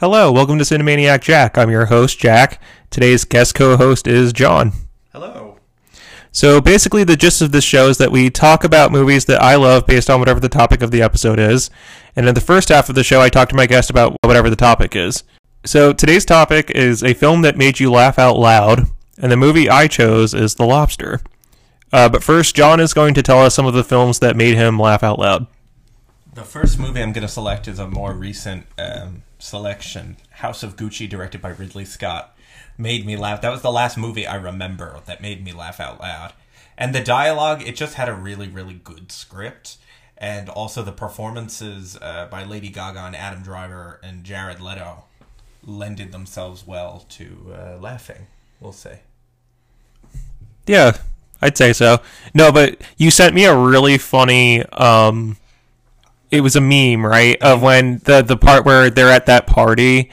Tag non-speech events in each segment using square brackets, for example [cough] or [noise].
Hello, welcome to Cinemaniac Jack. I'm your host, Jack. Today's guest co host is John. Hello. So basically, the gist of this show is that we talk about movies that I love based on whatever the topic of the episode is. And in the first half of the show, I talk to my guest about whatever the topic is. So today's topic is a film that made you laugh out loud, and the movie I chose is The Lobster. Uh, but first, John is going to tell us some of the films that made him laugh out loud. The first movie I'm going to select is a more recent um, selection House of Gucci, directed by Ridley Scott. Made me laugh. That was the last movie I remember that made me laugh out loud. And the dialogue, it just had a really, really good script. And also the performances uh, by Lady Gaga and Adam Driver and Jared Leto lended themselves well to uh, laughing, we'll say. Yeah, I'd say so. No, but you sent me a really funny um it was a meme, right? Of when the the part where they're at that party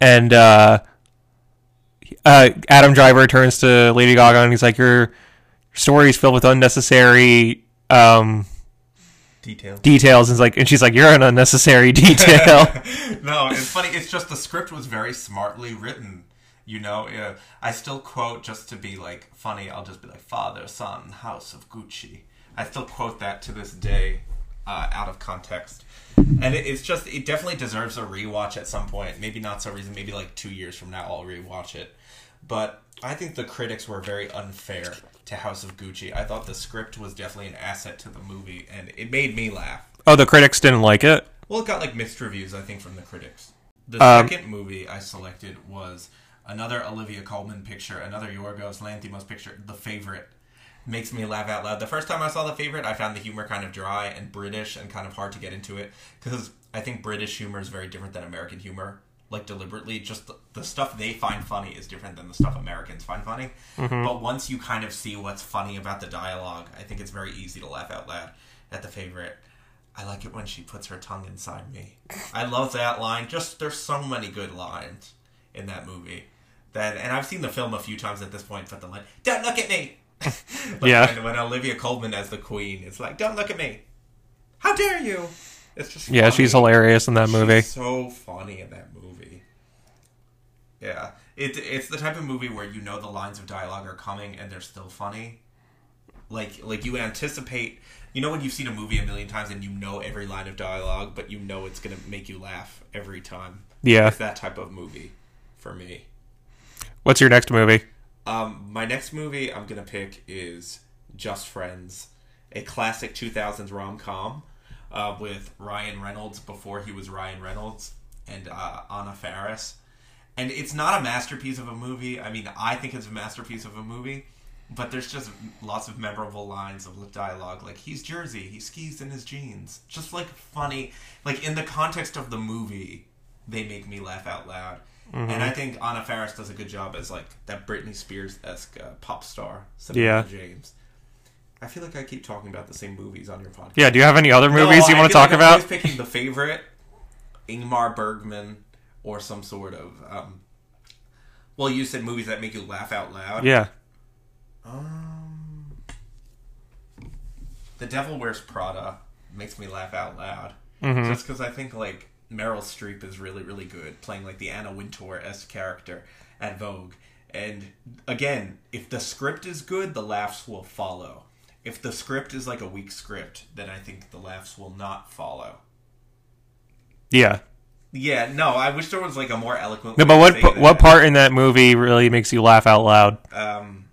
and uh uh Adam Driver turns to Lady Gaga and he's like your story is filled with unnecessary um Details. details and like and she's like you're an unnecessary [laughs] detail. no, it's funny. It's just the script was very smartly written. You know, uh, I still quote just to be like funny. I'll just be like father, son, house of Gucci. I still quote that to this day, uh, out of context. And it, it's just it definitely deserves a rewatch at some point. Maybe not so recent. Maybe like two years from now, I'll rewatch it. But I think the critics were very unfair to House of Gucci. I thought the script was definitely an asset to the movie, and it made me laugh. oh, the critics didn't like it. Well, it got like mixed reviews, I think, from the critics. The Um, second movie I selected was another Olivia Colman picture, another Yorgos Lanthimos picture, The Favorite. Makes me laugh out loud. The first time I saw The Favorite, I found the humor kind of dry and British and kind of hard to get into it because I think British humor is very different than American humor. Like deliberately, just the, the stuff they find funny is different than the stuff Americans find funny. Mm-hmm. But once you kind of see what's funny about the dialogue, I think it's very easy to laugh out loud at The Favorite. I like it when she puts her tongue inside me. I love that line. Just there's so many good lines in that movie. That and I've seen the film a few times at this point, but the line "Don't look at me." [laughs] Like Yeah. When, when Olivia Colman as the queen, it's like "Don't look at me." How dare you? It's just Yeah, she's hilarious in that movie. She's so funny in that movie. Yeah, it it's the type of movie where you know the lines of dialogue are coming and they're still funny. Like like you anticipate, you know when you've seen a movie a million times and you know every line of dialogue, but you know it's gonna make you laugh every time. Yeah. It's that type of movie for me. What's your next movie? Um, my next movie I'm gonna pick is Just Friends, a classic 2000s rom com uh, with Ryan Reynolds before he was Ryan Reynolds and uh, Anna Faris. And it's not a masterpiece of a movie. I mean, I think it's a masterpiece of a movie, but there's just lots of memorable lines of dialogue, like he's Jersey, he skis in his jeans, just like funny, like in the context of the movie, they make me laugh out loud. And I think Anna Faris does a good job as like that Britney Spears esque uh, pop star, Samantha Yeah. James. I feel like I keep talking about the same movies on your podcast. Yeah, do you have any other No, movies you I want to talk like I'm about? always picking the favorite, Ingmar Bergman, or some sort of. Um, well, you said movies that make you laugh out loud. Yeah. Um, the Devil Wears Prada makes me laugh out loud. Mm-hmm. Just because I think like Meryl Streep is really really good playing like the Anna Wintour esque character at Vogue. And again, if the script is good, the laughs will follow. If the script is like a weak script, then I think the laughs will not follow. Yeah. Yeah, no, I wish there was like a more eloquent. No, way but to what p- what part in that movie really makes you laugh out loud? um,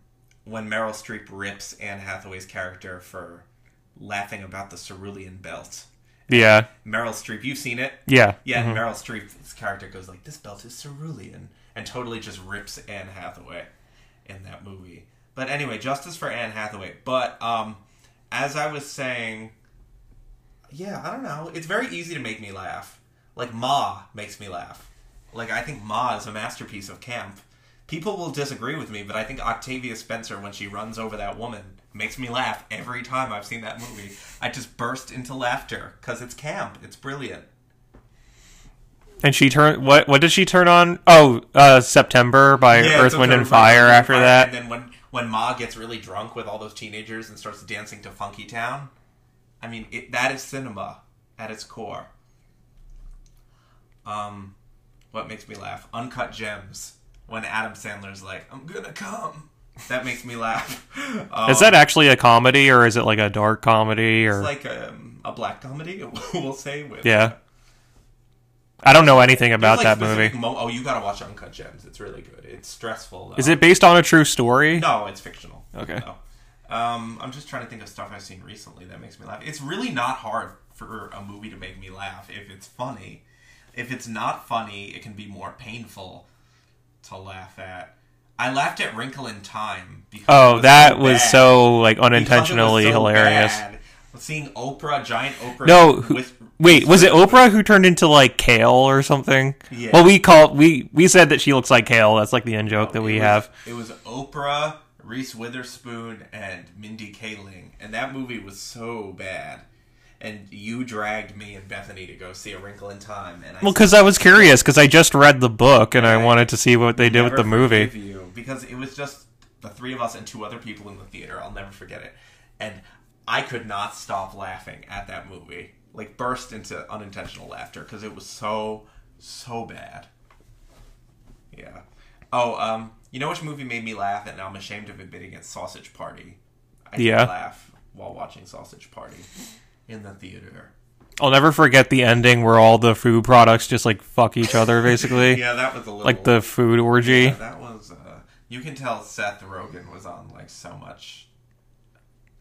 when Meryl Streep rips Anne Hathaway's character for laughing about the cerulean belt. Yeah. Meryl Streep, you've seen it. Yeah. Yeah, and Meryl Streep's character goes like, "This belt is cerulean," and totally just rips Anne Hathaway in that movie. But anyway, justice for Anne Hathaway. But um, as I was saying, yeah, I don't know. It's very easy to make me laugh. Like Ma makes me laugh. Like I think Ma is a masterpiece of camp. People will disagree with me, but I think Octavia Spencer, when she runs over that woman, makes me laugh every time I've seen that movie. I just burst into laughter because it's camp. It's brilliant. And she turned what what did she turn on? Oh, uh September by Yeah, Earth, Wind and Fire after that. And then when when Ma gets really drunk with all those teenagers and starts dancing to Funky Town, I mean it, that is cinema at its core. Um, What makes me laugh? Uncut Gems. When Adam Sandler's like, "I'm gonna come," that makes me laugh. Um, [laughs] Is that actually a comedy or is it like a dark comedy or it's like um, a black comedy? [laughs] We'll say with Yeah. I don't know anything about like, that movie. Mo- oh, you gotta watch Uncut Gems. It's really good. It's stressful. Though. Is it based on a true story? No, it's fictional. Okay. No. Um, I'm just trying to think of stuff I've seen recently that makes me laugh. It's really not hard for a movie to make me laugh if it's funny. If it's not funny, it can be more painful to laugh at. I laughed at Wrinkle in Time because Oh, that so was bad. so like Because it was unintentionally so hilarious. bad. Seeing Oprah, giant Oprah. No, who- with- Wait, was it Oprah who turned into like Kale or something? Yeah. Well, we call we we said that she looks like Kale. That's like the end joke that It we was- have. It was Oprah, Reese Witherspoon, and Mindy Kaling, and that movie was so bad. And you dragged me and Bethany to go see A Wrinkle in Time, and I Well, because I was curious because I just read the book and I Right. wanted to see what they did with the movie. You because it was just the three of us and two other people in the theater. I'll never forget it, and I could not stop laughing at that movie. Like burst into unintentional laughter because it was so so bad. Yeah. Oh, um, you know which movie made me laugh, and I'm ashamed of admitting it. Sausage Party. I did Yeah. laugh while watching Sausage Party in the theater. I'll never forget the ending where all the food products just like fuck each other, basically, [laughs] Yeah, that was a little like the food orgy. Yeah, that was. Uh, you can tell Seth Rogen was on like so much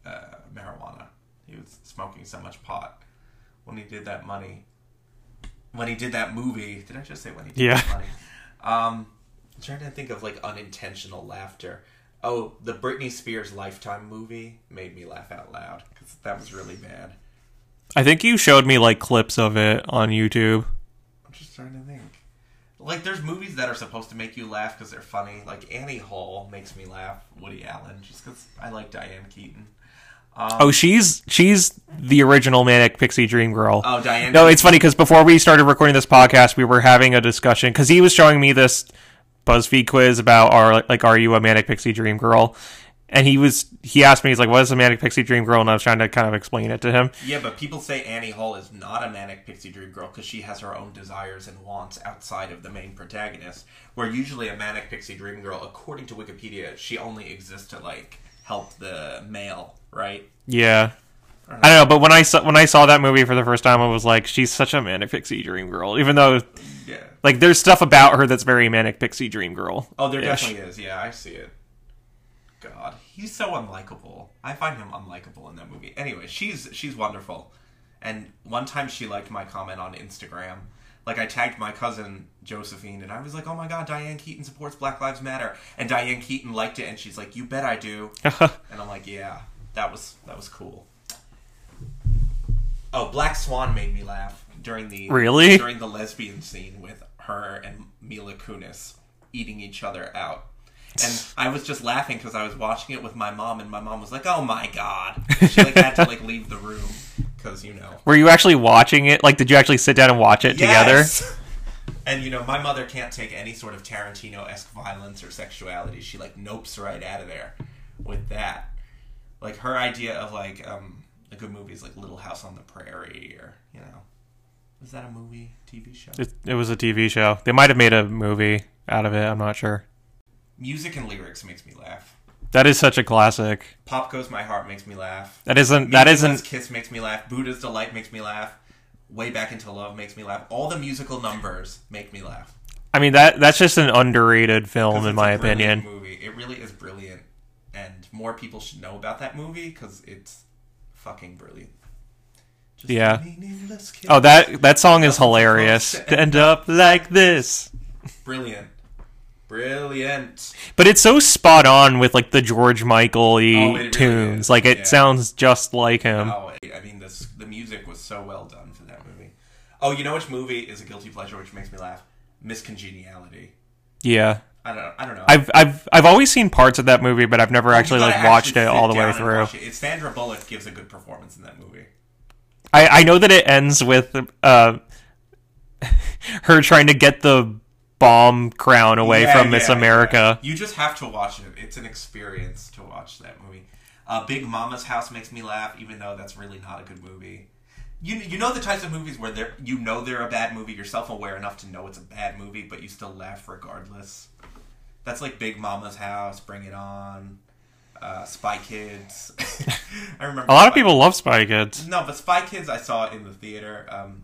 uh, marijuana. He was smoking so much pot when he did that money. When he did that movie, did I just say when he did Yeah. that money? Um, I'm trying to think of like unintentional laughter. Oh, the Britney Spears Lifetime movie made me laugh out loud because that was really bad. I think you showed me like clips of it on YouTube. I'm just trying to think. Like, there's movies that are supposed to make you laugh because they're funny. Like Annie Hall makes me laugh. Woody Allen, just because I like Diane Keaton. Um, Oh, she's she's the original Manic Pixie Dream Girl. oh, Diane. No, it's funny because before we started recording this podcast, we were having a discussion because he was showing me this BuzzFeed quiz about our like, are you a manic pixie dream girl? And he was he asked me, he's like, what is a manic pixie dream girl? And I was trying to kind of explain it to him. Yeah, but people say Annie Hall is not a manic pixie dream girl because she has her own desires and wants outside of the main protagonist. Where usually a manic pixie dream girl, according to Wikipedia, she only exists to like help the male, right? Yeah. I don't know, but when I saw when I saw that movie for the first time, I was like, she's such a manic pixie dream girl. Even though Yeah. like there's stuff about her that's very manic pixie dream girl. Oh, there definitely is. Yeah, I see it. God, he's so unlikable. I find him unlikable in that movie. Anyway, she's she's wonderful. And one time she liked my comment on Instagram. Like I tagged my cousin Josephine, and I was like, "Oh my God, Diane Keaton supports Black Lives Matter," and Diane Keaton liked it, and she's like, "You bet I do," [laughs] and I'm like, "Yeah, that was that was cool." Oh, Black Swan made me laugh during the Really? during the lesbian scene with her and Mila Kunis eating each other out. And [laughs] I was just laughing because I was watching it with my mom, and my mom was like, "Oh my god!" She like had to like leave the room because you know. Were you actually watching it? Like, did you actually sit down and watch it together? [laughs] And you know, my mother can't take any sort of Tarantino esque violence or sexuality. She like nopes right out of there with that. Like her idea of like um, a good movie is like Little House on the Prairie, or you know, is that a movie, TV show? It, it was a TV show. They might have made a movie out of it. I'm not sure. Music and lyrics makes me laugh. That is such a classic. Pop goes my heart makes me laugh. That isn't. That isn't. Kiss makes me laugh. Buddha's Delight makes me laugh. Way Back into Love makes me laugh. All the musical numbers make me laugh. I mean that. That's just an underrated film, in my opinion. Movie. It really is brilliant, and more people should know about that movie because it's fucking brilliant. Just Yeah. a meaningless kiss. Oh, that that song is hilarious. End up like this. brilliant, brilliant. But it's so spot on with like the George Michael Oh, it y really tunes. Like it Yeah. sounds just like him. Oh, I mean, this the music was so well done for that movie. Oh, you know which movie is a guilty pleasure, which makes me laugh? Miss Congeniality. Yeah. I don't. I don't know. I've I've I've always seen parts of that movie, but I've never actually like watched actually it all the way through. it. It's Sandra Bullock gives a good performance in that movie. I I know that it ends with uh [laughs] her trying to get the bomb crown away Yeah, from Miss America. yeah. You just have to watch it. It's an experience to watch that movie. Uh, Big Momma's House makes me laugh, even though that's really not a good movie. You you know the types of movies where they're you know they're a bad movie. You're self aware enough to know it's a bad movie, but you still laugh regardless. That's like Big Momma's House, Bring It On, uh, Spy Kids. [laughs] I remember A lot of Spy- people love Spy Kids. No, but Spy Kids I saw in the theater. Um,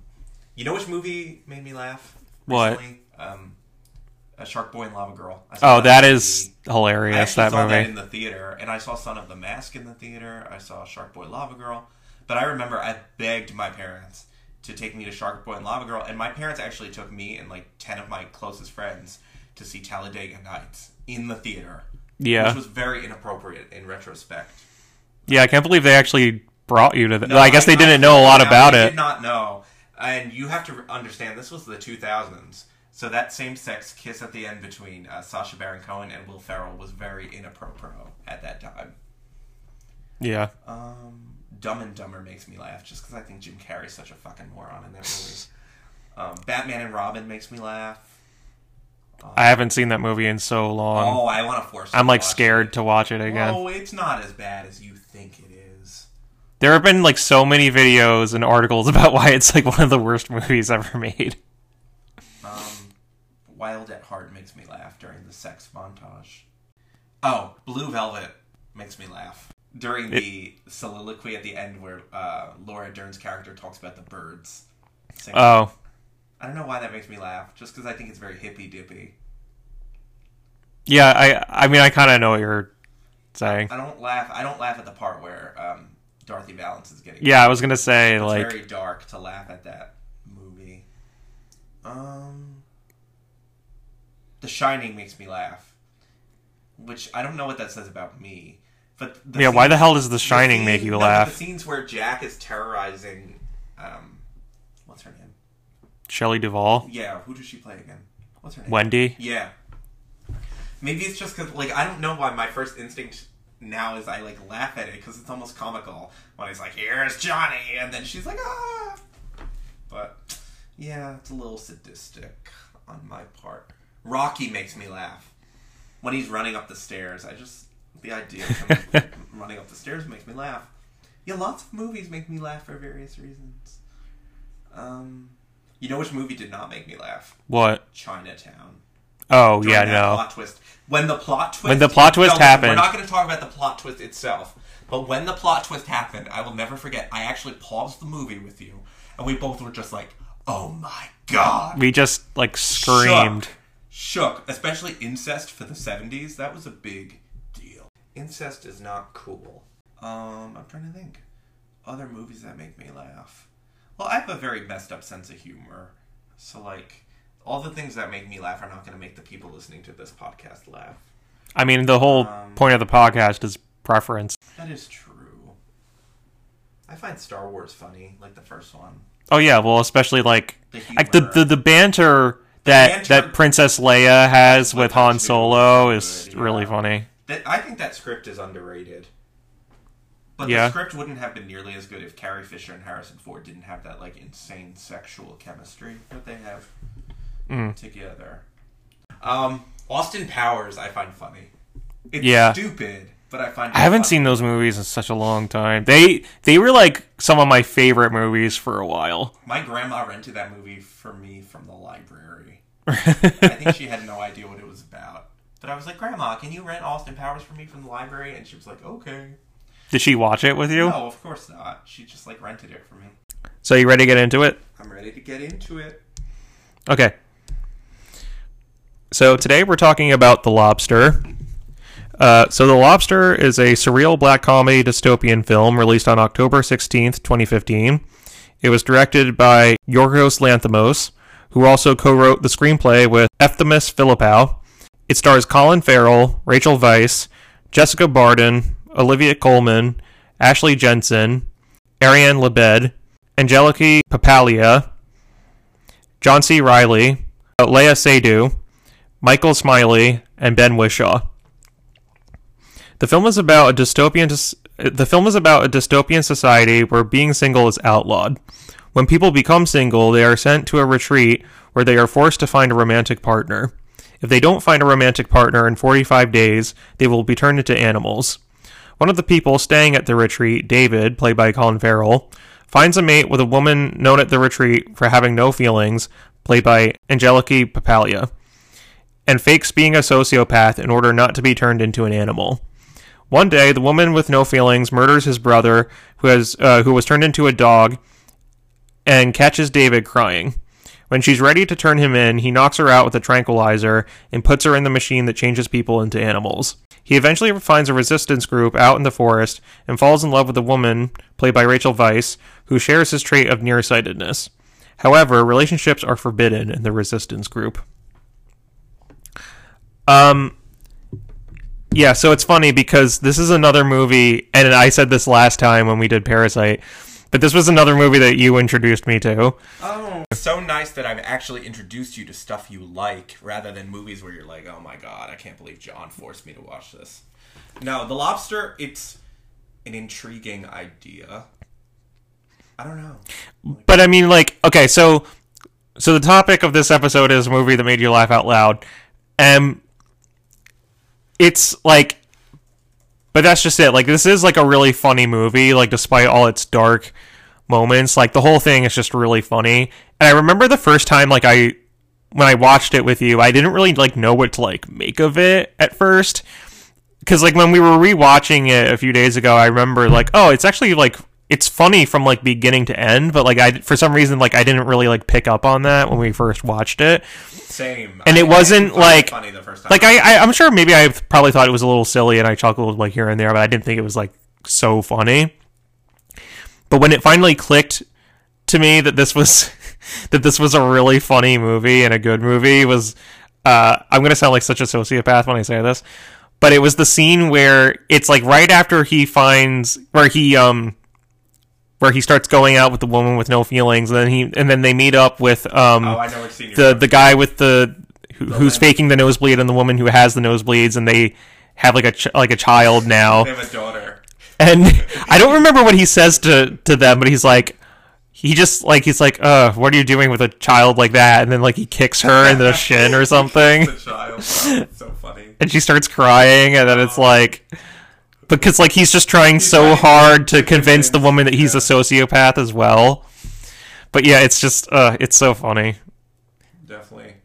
you know which movie made me laugh? What? recently? Um, a Shark Boy and Lava Girl. I Oh, that on is. I hilarious. That saw that movie. in the theater, and I saw Son of the Mask in the theater. I saw Shark Boy Lava Girl, but I remember I begged my parents to take me to Shark Boy and Lava Girl, and my parents actually took me and like ten of my closest friends to see Talladega Nights in the theater, Yeah, which was very inappropriate in retrospect. yeah. I can't believe they actually brought you to that. No, I guess they didn't know a lot about I it. Did not know, and you have to understand this was the 2000s. So that same-sex kiss at the end between uh, Sacha Baron Cohen and Will Ferrell was very inappropriate at that time. Yeah, Um, Dumb and Dumber makes me laugh just because I think Jim Carrey's such a fucking moron in that movie. Um, Batman and Robin makes me laugh. I haven't seen that movie in so long. oh, I want to force. I'm like scared it. to watch it again. Oh, it's not as bad as you think it is. There have been like so many videos and articles [laughs] about why it's like one of the worst movies ever made. Um, Wild at Heart makes me laugh during the sex montage. Oh, Blue Velvet makes me laugh during the soliloquy at the end where uh, Laura Dern's character talks about the birds. singing. Oh, I don't know why that makes me laugh. Just because I think it's very hippy dippy. yeah. I I mean I kind of know what you're saying. I don't laugh. I don't laugh at the part where um, Dorothy Vallens is getting. Yeah, I was gonna say It's like very dark to laugh at that movie. Um, The Shining makes me laugh, which I don't know what that says about me. But the yeah. Why the hell does The the Shining scene- make you no, laugh? The scenes where Jack is terrorizing, um, what's her name? Shelley Duvall, Yeah, who does she play again? What's her name? Wendy. Yeah. Maybe it's just because, like, I don't know why my first instinct now is I, like, laugh at it because it's almost comical when he's like, here's Johnny, and then she's like, ah. But, yeah, it's a little sadistic on my part. Rocky makes me laugh. When he's running up the stairs, I just, the idea of him [laughs] running up the stairs makes me laugh. Yeah, lots of movies make me laugh for various reasons. Um, you know which movie did not make me laugh? What? Chinatown. Oh During yeah, no. Plot twist. When the plot twist. When the plot twist No, happened- We're not going to talk about the plot twist itself, but when the plot twist happened, I will never forget. I actually paused the movie with you, and we both were just like, "Oh my god!" We just like screamed. Shook. Shook. Especially incest for the seventies. That was a big deal. Incest is not cool. Um, I'm trying to think. Other movies that make me laugh. Well, I have a very messed up sense of humor, so like. All the things that make me laugh are not going to make the people listening to this podcast laugh. I mean, the whole Um, point of the podcast is preference. That is true. I find Star Wars funny, like the first one. Oh yeah, well, especially like The like the the, the banter that that Princess Leia has with With Han Solo is good, really funny. That, I think that script is underrated. But Yeah. the script wouldn't have been nearly as good if Carrie Fisher and Harrison Ford didn't have that like insane sexual chemistry that they have Mm. together. Um, Austin Powers, I find funny. It's Yeah. stupid, but I find. I haven't seen those movies in such a long time. They they were like some of my favorite movies for a while. My grandma rented that movie for me from the library. [laughs] I think she had no idea what it was about. But I was like, Grandma, can you rent Austin Powers for me from the library? And she was like, Okay. Did she watch it with you? No, of course not. She just like rented it for me. So you ready to get into it? I'm ready to get into it. Okay. So today we're talking about The Lobster. Uh, so The Lobster is a surreal black comedy dystopian film released on October 16th, 2015. It was directed by Yorgos Lanthimos, who also co-wrote the screenplay with Efthimis Filippou. It stars Colin Farrell, Rachel Weisz, Jessica Barden, Olivia Colman, Ashley Jensen, Ariane Lebed, Angeliki Papoulia, John C. Reilly, Léa Seydoux, Michael Smiley, and Ben Whishaw. The film is about a dystopian. The film is about a dystopian society where being single is outlawed. When people become single, they are sent to a retreat where they are forced to find a romantic partner. If they don't find a romantic partner in 45 days, they will be turned into animals. One of the people staying at the retreat, David, played by Colin Farrell, finds a mate with a woman known at the retreat for having no feelings, played by Angeliki Papoulia, and fakes being a sociopath in order not to be turned into an animal. One day, the woman with no feelings murders his brother, who has uh, who was turned into a dog, and catches David crying. When she's ready to turn him in, he knocks her out with a tranquilizer and puts her in the machine that changes people into animals. He eventually finds a resistance group out in the forest and falls in love with a woman, played by Rachel Weisz, who shares his trait of nearsightedness. However, relationships are forbidden in the resistance group. Um, yeah, so it's funny because this is another movie, and I said this last time when we did Parasite, but this was another movie that you introduced me to. Oh, so nice that I've actually introduced you to stuff you like rather than movies where you're like, oh my god, I can't believe John forced me to watch this. No, The Lobster, it's an intriguing idea. I don't know. But I mean, like, okay, so so the topic of this episode is a movie that made you laugh out loud, and it's like, but that's just it. Like, this is like a really funny movie. Like, despite all its dark moments, like the whole thing is just really funny. And I remember the first time, like I when I watched it with you, I didn't really like know what to like make of it at first. Cause like when we were rewatching it a few days ago, I remember like, oh, it's actually like it's funny from like beginning to end, but like I for some reason like I didn't really like pick up on that when we first watched it. Same. And I- it wasn't, didn't find it like- funny the first time. Like I, I I'm sure maybe I probably thought it was a little silly and I chuckled like here and there, but I didn't think it was like so funny. But when it finally clicked to me that this was [laughs] that this was a really funny movie and a good movie was uh I'm gonna sound like such a sociopath when I say this. But it was the scene where it's like right after he finds where he um where he starts going out with the woman with no feelings and then he and then they meet up with um oh, I know what scene you're the the guy with the who, who's faking the nosebleed and the woman who has the nosebleeds and they have like a ch- like a child now They have a daughter. and [laughs] I don't remember what he says to to them but he's like he just like he's like uh what are you doing with a child like that and then like he kicks her in the [laughs] shin or something The child. Oh, so funny. [laughs] and she starts crying and then it's like because like he's just trying so hard to convince the woman that he's a sociopath as well but yeah it's just uh it's so funny Definitely.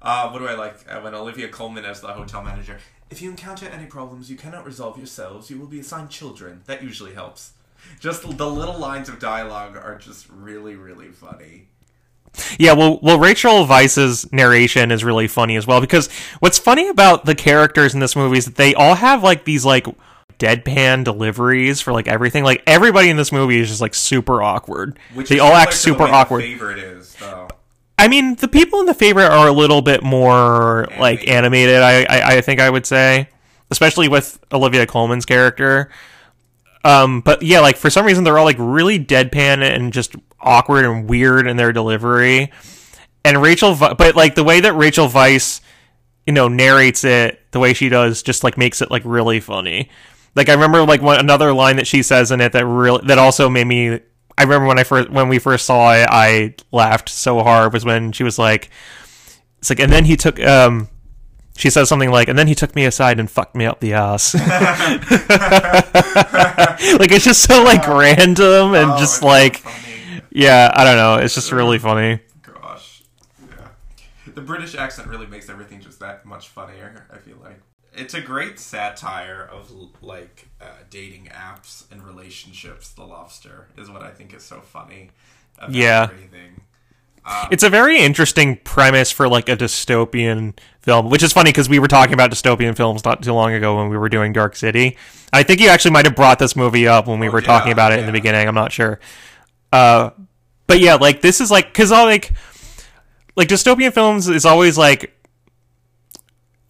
Uh, what do I like? Uh, when Olivia Colman as the hotel manager. If you encounter any problems you cannot resolve yourselves, you will be assigned children. That usually helps. Just the little lines of dialogue are just really, really funny. Yeah, well, well, Rachel Weisz's narration is really funny as well because what's funny about the characters in this movie is that they all have like these like deadpan deliveries for like everything. Like everybody in this movie is just like super awkward. Which they all act the super the awkward. favorite is, though. I mean, the people in the favorite are a little bit more like Animated. animated. I, I I think I would say, especially with Olivia Colman's character. Um, but yeah, like for some reason they're all like really deadpan and just awkward and weird in their delivery. And Rachel, Vi- but like the way that Rachel Weisz, you know, narrates it, the way she does, just like makes it like really funny. Like I remember like one another line that she says in it that really that also made me. I remember when I first when we first saw it, I laughed so hard was when she was like, "It's like," and then he took um. She says something like, and then he took me aside and fucked me up the ass. [laughs] like it's just so like random and Oh, just so like yeah, I don't know. It's just really funny. Gosh. Yeah. The British accent really makes everything just that much funnier, I feel like. It's a great satire of like uh, dating apps and relationships. The Lobster is what I think is so funny. About Yeah. Everything. Um, It's a very interesting premise for like a dystopian film, which is funny because we were talking about dystopian films not too long ago when we were doing Dark City. I think you actually might have brought this movie up when we Oh, were yeah, talking about it in the beginning. I'm not sure. Uh, but yeah, like this is like because all like like dystopian films is always like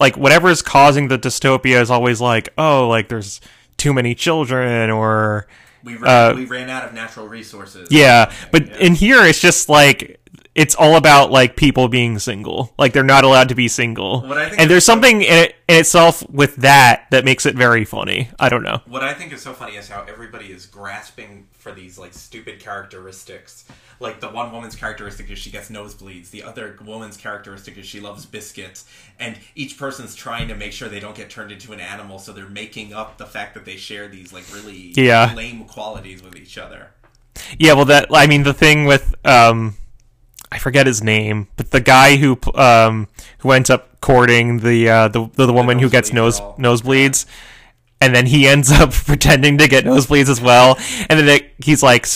like whatever is causing the dystopia is always like oh like there's too many children or we, ran, uh, we ran out of natural resources. yeah, but Yeah. in here it's just like it's all about like people being single. Like they're not allowed to be single. What I think And there's so- something in, it, in itself with that that makes it very funny. I don't know. What I think is so funny is how everybody is grasping for these like stupid characteristics. Like the one woman's characteristic is she gets nosebleeds. The other woman's characteristic is she loves biscuits. And each person's trying to make sure they don't get turned into an animal, so they're making up the fact that they share these like really Yeah. lame qualities with each other. Yeah, well, that I mean the thing with um, I forget his name, but the guy who um who ends up courting the uh the the, the woman who gets nose nosebleed nosebleeds, and then he ends [laughs] up pretending to get nosebleeds as well, and then it, he's like.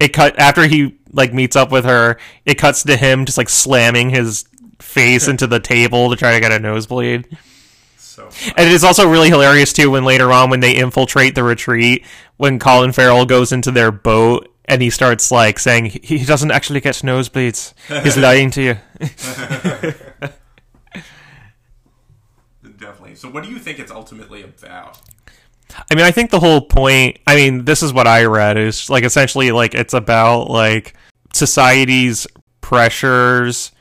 It cut after he like meets up with her. It cuts to him just like slamming his face into the table to try to get a nosebleed. So And it is also really hilarious too when later on when they infiltrate the retreat, when Colin Farrell goes into their boat and he starts like saying he doesn't actually get nosebleeds. He's [laughs] lying to you. definitely. So what do you think it's ultimately about? I mean, I think the whole point. I mean, this is what I read is like essentially like it's about like society's pressures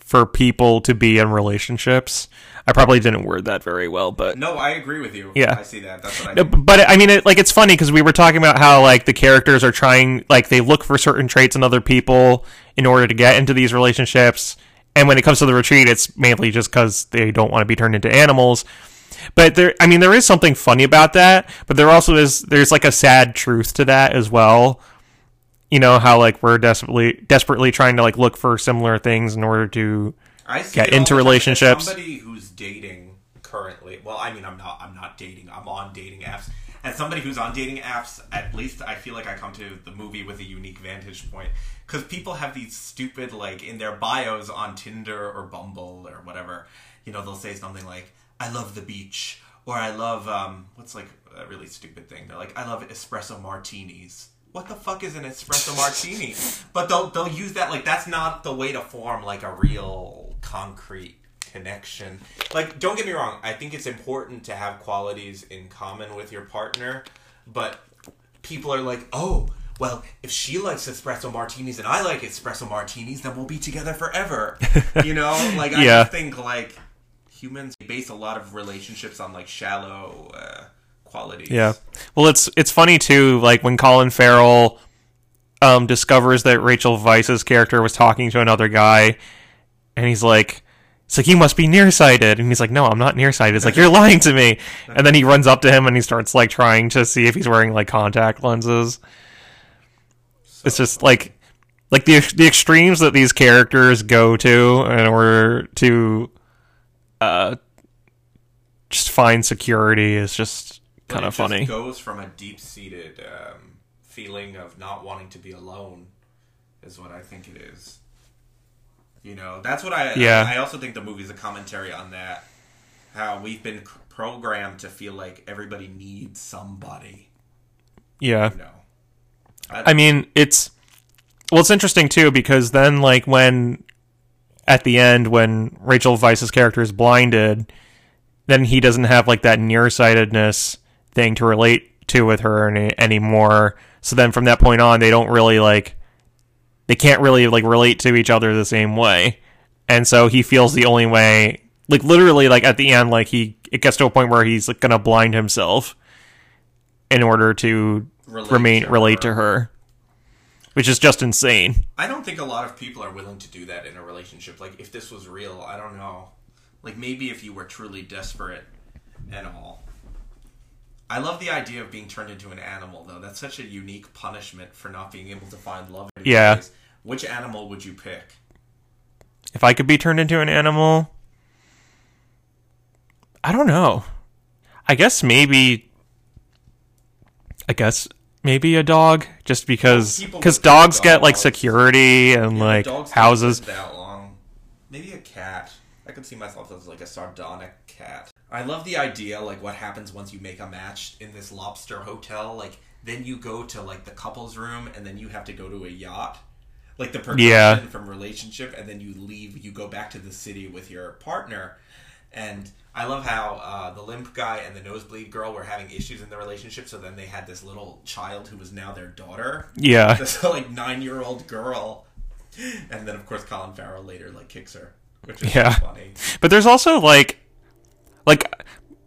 for people to be in relationships. I probably didn't word that very well, but No, I agree with you. Yeah. I see that. That's what I No, think. but I mean, it, like it's funny because we were talking about how like the characters are trying, like they look for certain traits in other people in order to get into these relationships, and when it comes to the retreat, it's mainly just because they don't want to be turned into animals. But there, I mean, there is something funny about that, but there also is there's like a sad truth to that as well. You know how like we're desperately desperately trying to like look for similar things in order to get into the time. As relationships. Somebody who's dating currently. Well, I mean, I'm not. I'm not dating. I'm on dating apps. As somebody who's on dating apps, at least I feel like I come to the movie with a unique vantage point because people have these stupid like in their bios on Tinder or Bumble or whatever. You know, they'll say something like, "I love the beach," or "I love um, what's like a really stupid thing." They're like, "I love espresso martinis." What the fuck is an espresso martini? [laughs] But they'll they'll use that like that's not the way to form like a real concrete connection. Like, don't get me wrong, I think it's important to have qualities in common with your partner, but people are like, oh, well, if she likes espresso martinis and I like espresso martinis, then we'll be together forever. [laughs] You know, like I Yeah. just think like humans base a lot of relationships on like shallow uh, qualities. Yeah. Well, it's it's funny too. Like when Colin Farrell um, discovers that Rachel Weisz's character was talking to another guy, and he's like, "It's like you must be nearsighted," and he's like, "No, I'm not nearsighted." It's like you're lying to me. And then he runs up to him and he starts like trying to see if he's wearing like contact lenses. It's just like like the the extremes that these characters go to in order to uh just find security is just kind of just funny. goes from a deep seated um, feeling of not wanting to be alone, is what I think it is. You know, that's what I. Yeah. I, also think the movie's a commentary on that. How we've been c- programmed to feel like everybody needs somebody. Yeah. You know. I mean, it's well, it's interesting too because then, like, when at the end, when Rachel Weisz's character is blinded, then he doesn't have like that nearsightedness thing to relate to with her any, anymore. So then, from that point on, they don't really like they can't really like relate to each other the same way, and so he feels the only way, like literally, like at the end, like he it gets to a point where he's like gonna blind himself in order to Relate remain to relate to her, which is just insane. I don't think a lot of people are willing to do that in a relationship. Like, if this was real, I don't know. Like, maybe if you were truly desperate and all. I love the idea of being turned into an animal, though. That's such a unique punishment for not being able to find love. in Yeah. Which animal would you pick? If I could be turned into an animal, I don't know. I guess maybe. I guess maybe a dog, just because because would pick dogs get like security and Yeah, like dogs don't houses. that long. Maybe a cat. I could see myself as like a sardonic cat. I love the idea, like what happens once you make a match in this lobster hotel. Like then you go to like the couples room, and then you have to go to a yacht. Like the progression Yeah. from relationship, and then you leave. You go back to the city with your partner. And I love how uh, the limp guy and the nosebleed girl were having issues in the relationship. So then they had this little child who was now their daughter Yeah, [laughs] this like nine year old girl, and then of course Colin Farrell later like kicks her, which is Yeah. funny. but there's also like, like,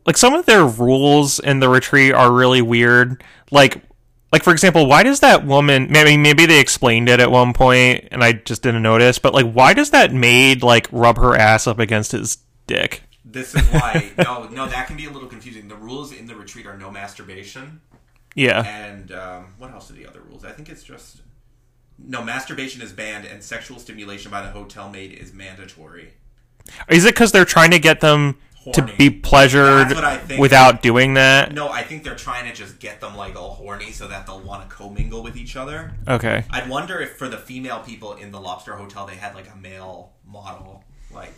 like some of their rules in the retreat are really weird. Like, like for example, why does that woman? Maybe maybe they explained it at one point, and I just didn't notice. But like, why does that maid like rub her ass up against his dick? This is why [laughs] no no that can be a little confusing. The rules in the retreat are no masturbation. Yeah. And um, what else are the other rules? I think it's just no masturbation is banned and sexual stimulation by the hotel maid is mandatory. Is it because they're trying to get them to be pleasured That's what I think. without doing that? No, I think they're trying to just get them like all horny so that they'll want to commingle with each other. Okay. I'd wonder if for the female people in the Lobster Hotel they had like a male model like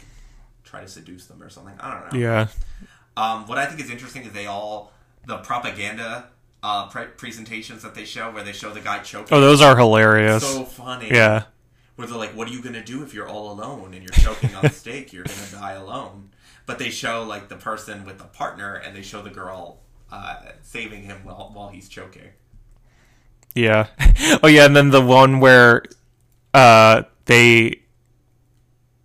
try to seduce them or something. I don't know. Yeah. Um, what I think is interesting is they all the propaganda uh, pre- presentations that they show where they show the guy choking. Oh, those are hilarious. so funny. yeah. Where they're like, "What are you gonna do if you're all alone and you're choking on [laughs] steak? You're gonna die alone." But they show like the person with the partner, and they show the girl uh, saving him while while he's choking. Yeah. [laughs] Oh yeah, and then the one where uh they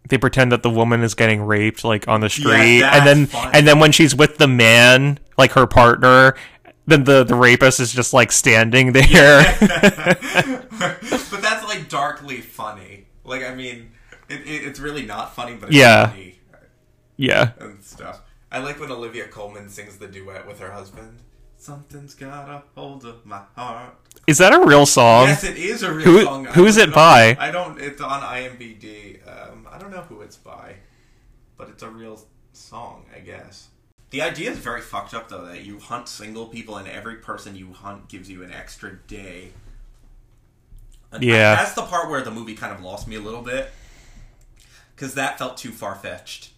they pretend that the woman is getting raped like on the street that's and then funny. and then when she's with the man, like her partner, then the the rapist is just like standing there. [laughs] [laughs] but that's like darkly funny. Like I mean, it, it, it's really not funny, but it's Yeah. funny yeah. and stuff. I like when Olivia Colman sings the duet with her husband. Something's got a hold of my heart. Is that a real song? yes, it is a real who- song. Who is it by? I don't. It's on IMDb. Um, I don't know who it's by, but it's a real song, I guess. The idea is very fucked up, though, that you hunt single people, and every person you hunt gives you an extra day. And Yeah. that's the part where the movie kind of lost me a little bit, because that felt too far fetched.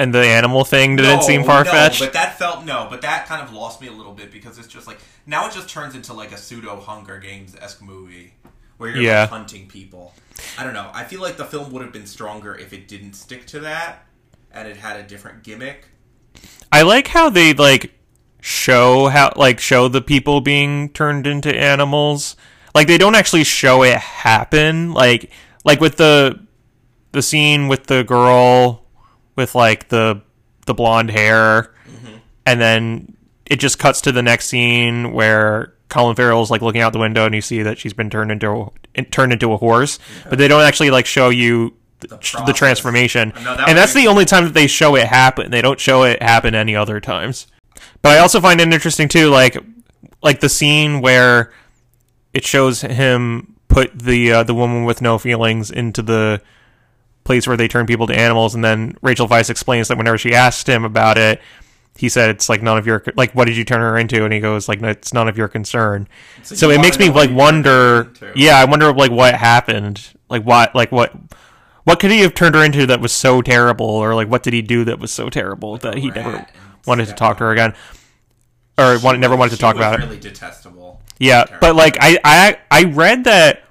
And the animal thing didn't seem far fetched. No, but that felt no, but that kind of lost me a little bit because it's just like now it just turns into like a pseudo Hunger Games esque movie where you're Yeah. like hunting people. I don't know. I feel like the film would have been stronger if it didn't stick to that and it had a different gimmick. I like how they like show how like show the people being turned into animals. Like they don't actually show it happen. Like like with the the scene with the girl with like the the blonde hair, and then it just cuts to the next scene where Colin Farrell's like looking out the window and you see that she's been turned into turned into a horse, but they don't actually like show you the, the process. transformation. No, that and that's the only time that they show it happen. They don't show it happen any other times. But I also find it interesting too, like like the scene where it shows him put the uh, the woman with no feelings into the place where they turn people to animals, and then Rachel Weisz explains that whenever she asked him about it, he said it's like none of your like what did you turn her into, and he goes like it's none of your concern. So So, you it makes me like you turned her wonder. Yeah, I wonder like what happened, like what like what. What could he have turned her into that was so terrible, or like what did he do that was so terrible that he never wanted to talk to her again, or wanted, never wanted to talk about it? Really detestable. Yeah, but like I, I I read that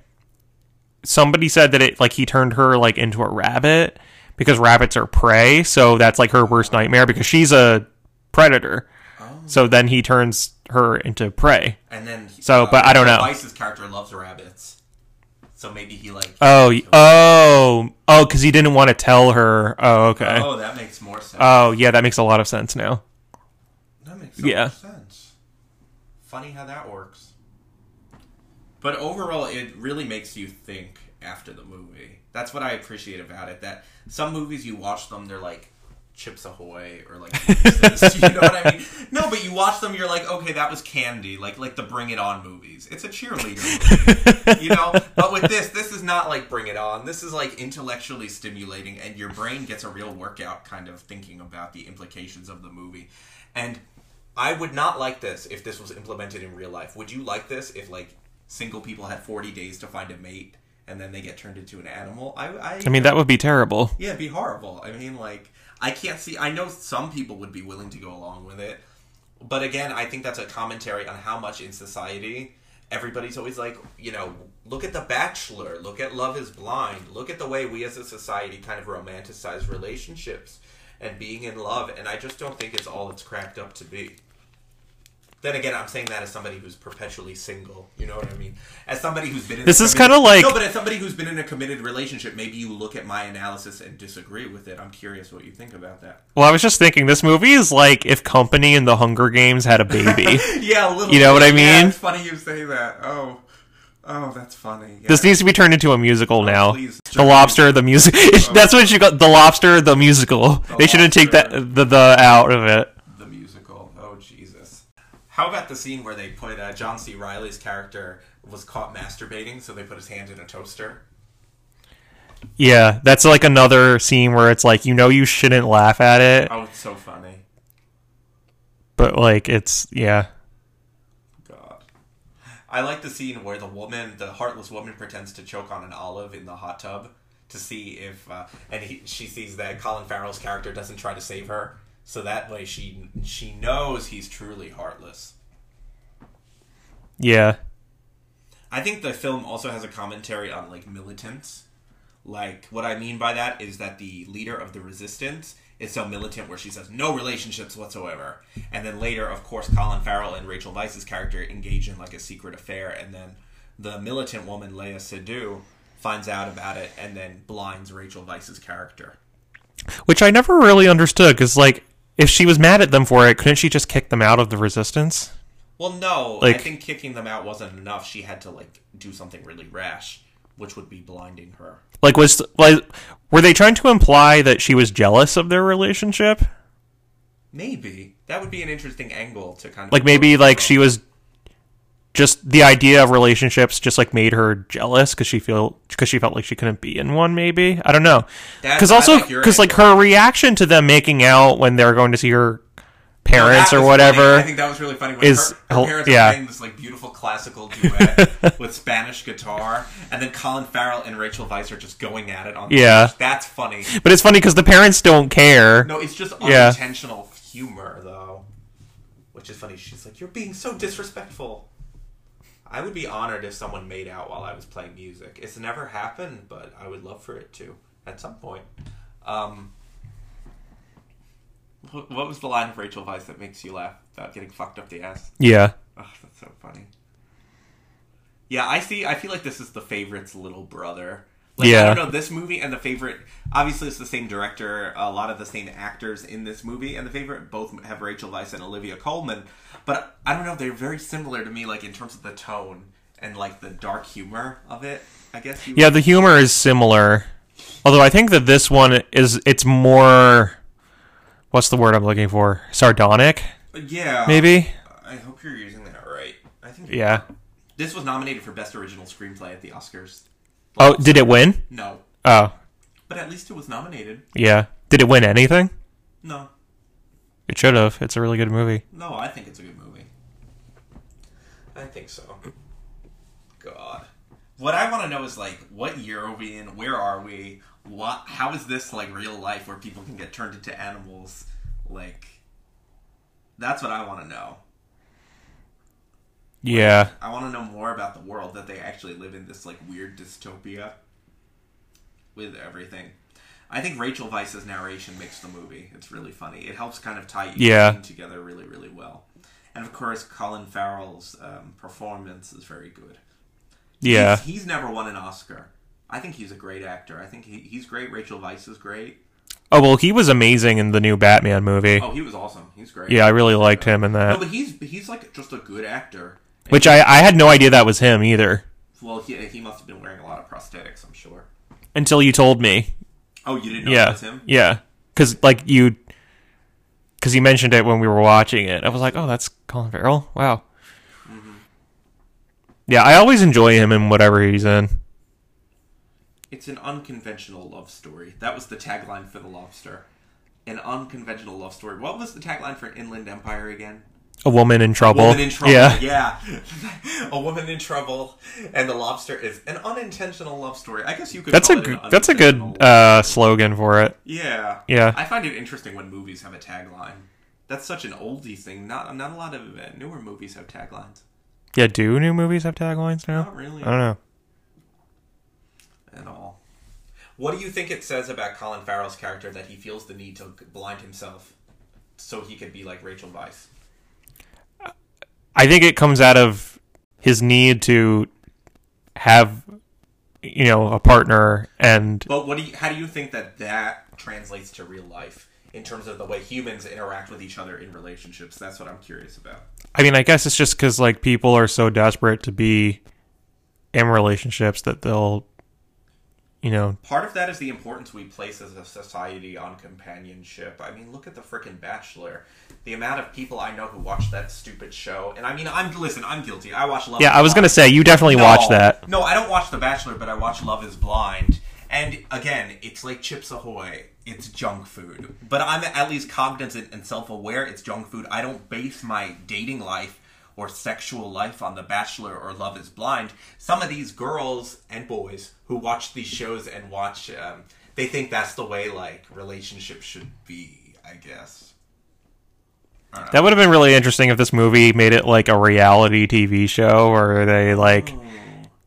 somebody said that it like he turned her like into a rabbit because rabbits are prey, so that's like her worst nightmare because she's a predator. Oh. So then he turns her into prey. And then he- So, but I uh, don't know. Weisz's character loves rabbits, so maybe he like. Oh, oh, oh, because he didn't want to tell her. Oh, okay. Oh, that makes more sense. Oh, yeah, that makes a lot of sense now. That makes so Yeah. sense. Funny how that works. But overall, it really makes you think after the movie. That's what I appreciate about it. That some movies you watch them, they're like Chips Ahoy or like [laughs] [laughs] you know what I mean? No, but you watch them, you're like, okay, that was candy, like like the Bring It On movies. It's a cheerleader movie, you know. [laughs] But with this, this is not like Bring It On. This is like intellectually stimulating, and your brain gets a real workout, kind of thinking about the implications of the movie. And I would not like this if this was implemented in real life. Would you like this if like single people had 40 days to find a mate and then they get turned into an animal? I, I, I mean, that would be terrible. yeah, it'd be horrible. I mean, like, I can't see. I know some people would be willing to go along with it, but again, I think that's a commentary on how much in society everybody's always like, you know, look at The Bachelor, look at Love Is Blind, look at the way we as a society kind of romanticize relationships and being in love, and I just don't think it's all it's cracked up to be. Then again, I'm saying that as somebody who's perpetually single. You know what I mean? As somebody who's been in This a is kinda like- no, but as somebody who's been in a committed relationship, maybe you look at my analysis and disagree with it. I'm curious what you think about that. Well, I was just thinking, this movie is like if Company and the Hunger Games had a baby. [laughs] yeah, a little. You know what bit. I Yeah, mean? it's funny you say that. Oh, oh, that's funny. Yeah. This needs to be turned into a musical oh, now. please. The Lobster, the music. [laughs] That's what you got. The Lobster, the musical. they shouldn't take that the the out of it. the musical. Oh Jesus. How about the scene where they put uh, John C. Reilly's character was caught masturbating, so they put his hand in a toaster? Yeah, that's like another scene where it's like you know you shouldn't laugh at it, Oh, it's so funny. but like it's yeah. God. I like the scene where the woman, the heartless woman, pretends to choke on an olive in the hot tub to see if, uh, and he, she sees that Colin Farrell's character doesn't try to save her, so that way she she knows he's truly heartless. Yeah. I think the film also has a commentary on like militants. Like what I mean by that is that the leader of the resistance is so militant where she says no relationships whatsoever. And then later, of course, Colin Farrell and Rachel Weisz's character engage in like a secret affair and then the militant woman Léa Seydoux finds out about it and then blinds Rachel Weisz's character. Which I never really understood because like if she was mad at them for it, couldn't she just kick them out of the resistance? Well, no, I think kicking them out wasn't enough. She had to like do something really rash, which would be blinding her. Like was like were they trying to imply that she was jealous of their relationship? Maybe that would be an interesting angle to kind of Like maybe like she was just the idea of relationships just like made her jealous because she feel because she felt like she couldn't be in one. Maybe I don't know. Because also because like her reaction to them making out when they're going to see her parents That or whatever. funny. I think that was really funny. When is her, her parents yeah. are playing this like beautiful classical duet [laughs] with Spanish guitar, and then Colin Farrell and Rachel Weisz are just going at it on Yeah. stage. That's funny. But it's funny because the parents don't care. No, it's just Yeah. unintentional humor though, which is funny. She's like, "You're being so disrespectful." I would be honored if someone made out while I was playing music. It's never happened, but I would love for it to at some point. Um, what was the line of Rachel Weisz that makes you laugh about getting fucked up the ass? Yeah. Oh, that's so funny. Yeah, I see. I feel like this is the favorite's little brother. Like, Yeah. I don't know. This movie and the favorite. Obviously, it's the same director. A lot of the same actors in this movie, and the favorite both have Rachel Weisz and Olivia Colman. But I don't know. They're very similar to me, like in terms of the tone and like the dark humor of it. I guess. You Yeah, the humor is similar. Although I think that this one is it's more what's the word I'm looking for? Sardonic, Yeah. maybe? I hope you're using that right. I think Yeah. this was nominated for best original screenplay at the Oscars. Oh, did it win? No, Oh, but at least it was nominated. yeah. Did it win anything? No. It should have. It's a really good movie. No, I think it's a good movie. I think so. God. What I want to know is like, what year are we in? Where are we? What? How is this like real life where people can get turned into animals? Like, that's what I want to know. Yeah. I want to know more about the world that they actually live in. This like weird dystopia with everything. I think Rachel Weisz's narration makes the movie. It's really funny. It helps kind of tie each Yeah. together really, really well. And of course, Colin Farrell's um, performance is very good. Yeah. He's, he's never won an Oscar. I think he's a great actor. I think he, he's great. Rachel Weisz is great. Oh, well, he was amazing in the new Batman movie. Oh, he was awesome. He's great. Yeah, I really liked him in that. No, but he's he's like just a good actor. Which I, I had no idea that was him either well, he, he must have been wearing a lot of prosthetics. I'm sure. until you told me. Oh, you didn't know yeah. that was him? Yeah. Because, like, you. Because you mentioned it when we were watching it. I was like, oh, that's Colin Farrell? Wow. Mm-hmm. Yeah, I always enjoy him in whatever he's in. It's an unconventional love story. That was the tagline for The Lobster. An unconventional love story. What was the tagline for Inland Empire again? A woman in trouble. Woman in trouble. Yeah. Yeah. [laughs] a woman in trouble, and the lobster is an unintentional love story. I guess you could. That's a an that's a good uh, slogan for it. Yeah. Yeah. I find it interesting when movies have a tagline. That's such an oldie thing. Not not a lot of uh, newer movies have taglines. Yeah, do new movies have taglines now? Not really I don't know. at all. What do you think it says about Colin Farrell's character that he feels the need to blind himself so he could be like Rachel Weisz? I think it comes out of his need to have, you know, a partner and But what do you, how do you think that that translates to real life in terms of the way humans interact with each other in relationships? That's what I'm curious about. I mean, I guess it's just because like people are so desperate to be in relationships that they'll you know, Part of that is the importance we place as a society on companionship. I mean, look at the frickin' Bachelor. The amount of people I know who watch that stupid show, and I mean, I'm listen, I'm guilty. I watch Love. yeah, I was gonna say you definitely No, watched that. No, I don't watch The Bachelor, but I watch Love Is Blind. And again, it's like Chips Ahoy. It's junk food. But I'm at least cognizant and self aware it's junk food. I don't base my dating life or sexual life on The Bachelor or Love Is Blind. Some of these girls and boys who watch these shows and watch, um, they think that's the way like relationships should be. I guess. I. That would have been really interesting if this movie made it like a reality TV show where they like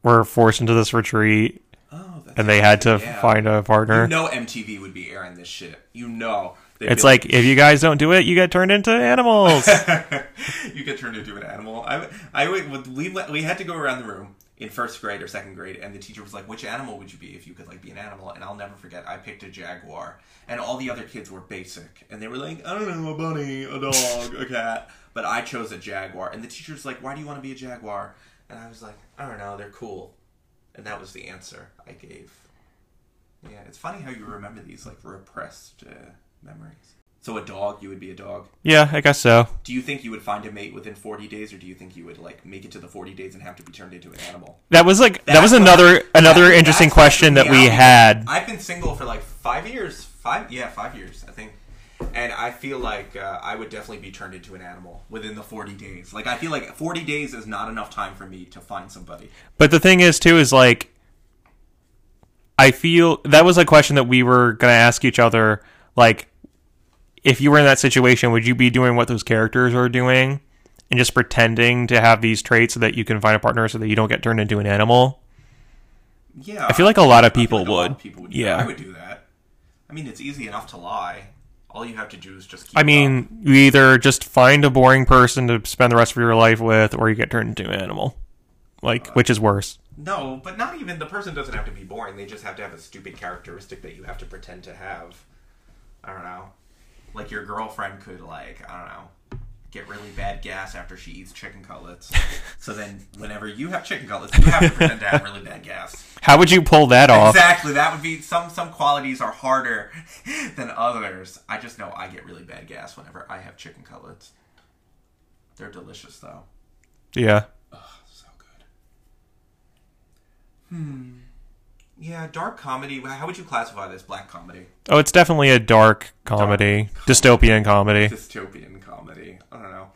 were forced into this retreat Oh, and they had to yeah. find a partner. You know MTV would be airing this shit. You know. It's be like if you guys don't do it, you get turned into animals. [laughs] you get turned into an animal. I, I we we had to go around the room in first grade or second grade, and the teacher was like, "Which animal would you be if you could like be an animal?" And I'll never forget. I picked a jaguar, and all the other kids were basic, and they were like, "I don't know, a bunny, a dog, a cat," but I chose a jaguar, and the teacher was like, "Why do you want to be a jaguar?" And I was like, "I don't know, they're cool," and that was the answer I gave. Yeah, it's funny how you remember these like repressed uh, memories. So a dog, you would be a dog. yeah, I guess so. Do you think you would find a mate within 40 days, or do you think you would like make it to the 40 days and have to be turned into an animal? That was like that was another another that- interesting question that we out. had. I've been single for like five years. Five, yeah, five years, I think. And I feel like uh, I would definitely be turned into an animal within the 40 days. Like I feel like 40 days is not enough time for me to find somebody. But the thing is, too, is like, I feel that was a question that we were gonna ask each other. Like, if you were in that situation, would you be doing what those characters are doing and just pretending to have these traits so that you can find a partner so that you don't get turned into an animal? Yeah, I feel like a lot of people like lot would. of people would Yeah. I would do that. I mean, it's easy enough to lie. All you have to do is just. Keep I up. mean, you either just find a boring person to spend the rest of your life with, or you get turned into an animal. Like, uh, which is worse? No, but not even the person doesn't have to be boring. They just have to have a stupid characteristic that you have to pretend to have. I don't know. Like your girlfriend could like, I don't know, get really bad gas after she eats chicken cutlets. [laughs] so then whenever you have chicken cutlets, you have to pretend to have really bad gas. How would you pull that off? Exactly. That would be some some qualities are harder [laughs] than others. I just know I get really bad gas whenever I have chicken cutlets. They're delicious though. Yeah. Oh, so good. Hmm. Yeah, dark comedy. How would you classify this? Black comedy, Oh, it's definitely a dark comedy, dystopian comedy. dystopian comedy. I don't know.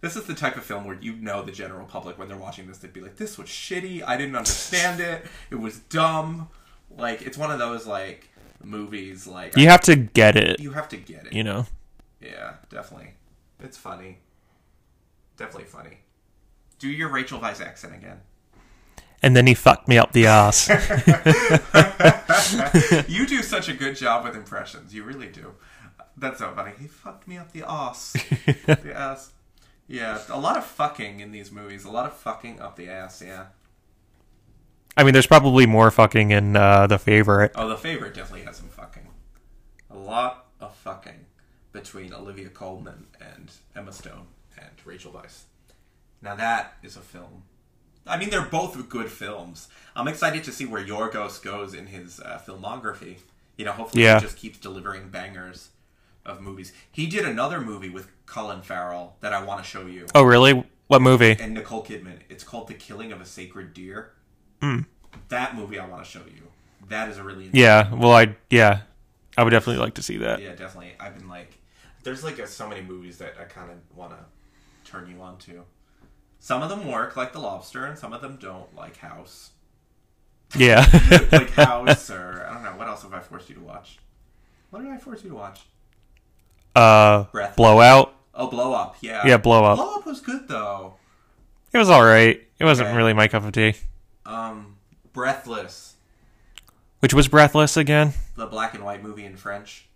This is the type of film where you know the general public when they're watching this, they'd be like, "This was shitty. I didn't understand it. It was dumb." Like it's one of those like movies. Like You have to get it, you have to get it. you know. Yeah, definitely. It's funny. Definitely funny. Do your Rachel Weisz accent again. And then he fucked me up the ass. [laughs] you do such a good job with impressions. You really do. That's so funny. He fucked me up the ass. [laughs] the ass. Yeah, a lot of fucking in these movies. A lot of fucking up the ass. Yeah. I mean, there's probably more fucking in uh, the favorite. Oh, the favorite definitely has some fucking. A lot of fucking between Olivia Colman and Emma Stone and Rachel Weisz. Now that is a film. I mean, they're both good films. I'm excited to see where Yorgos goes in his uh, filmography. You know, hopefully Yeah. he just keeps delivering bangers of movies. He did another movie with Colin Farrell that I want to show you Oh, really? What movie? and Nicole Kidman. It's called The Killing of a Sacred Deer. Hmm. That movie I want to show you. That is a really Yeah. Well, I yeah, I would definitely like to see that. Yeah, definitely. I've been like, there's like a, so many movies that I kind of want to turn you on to. Some of them work, like The Lobster, and some of them don't, like House. Yeah. [laughs] Like House, or I don't know. What else have I forced you to watch? What did I force you to watch? uh, Breath. Blowout. Oh, Blow Up. Yeah. Yeah, Blow Up. Blow Up was good though. It was all right. It wasn't Okay. really my cup of tea. Um, Breathless, Which was Breathless again? the black and white movie in French.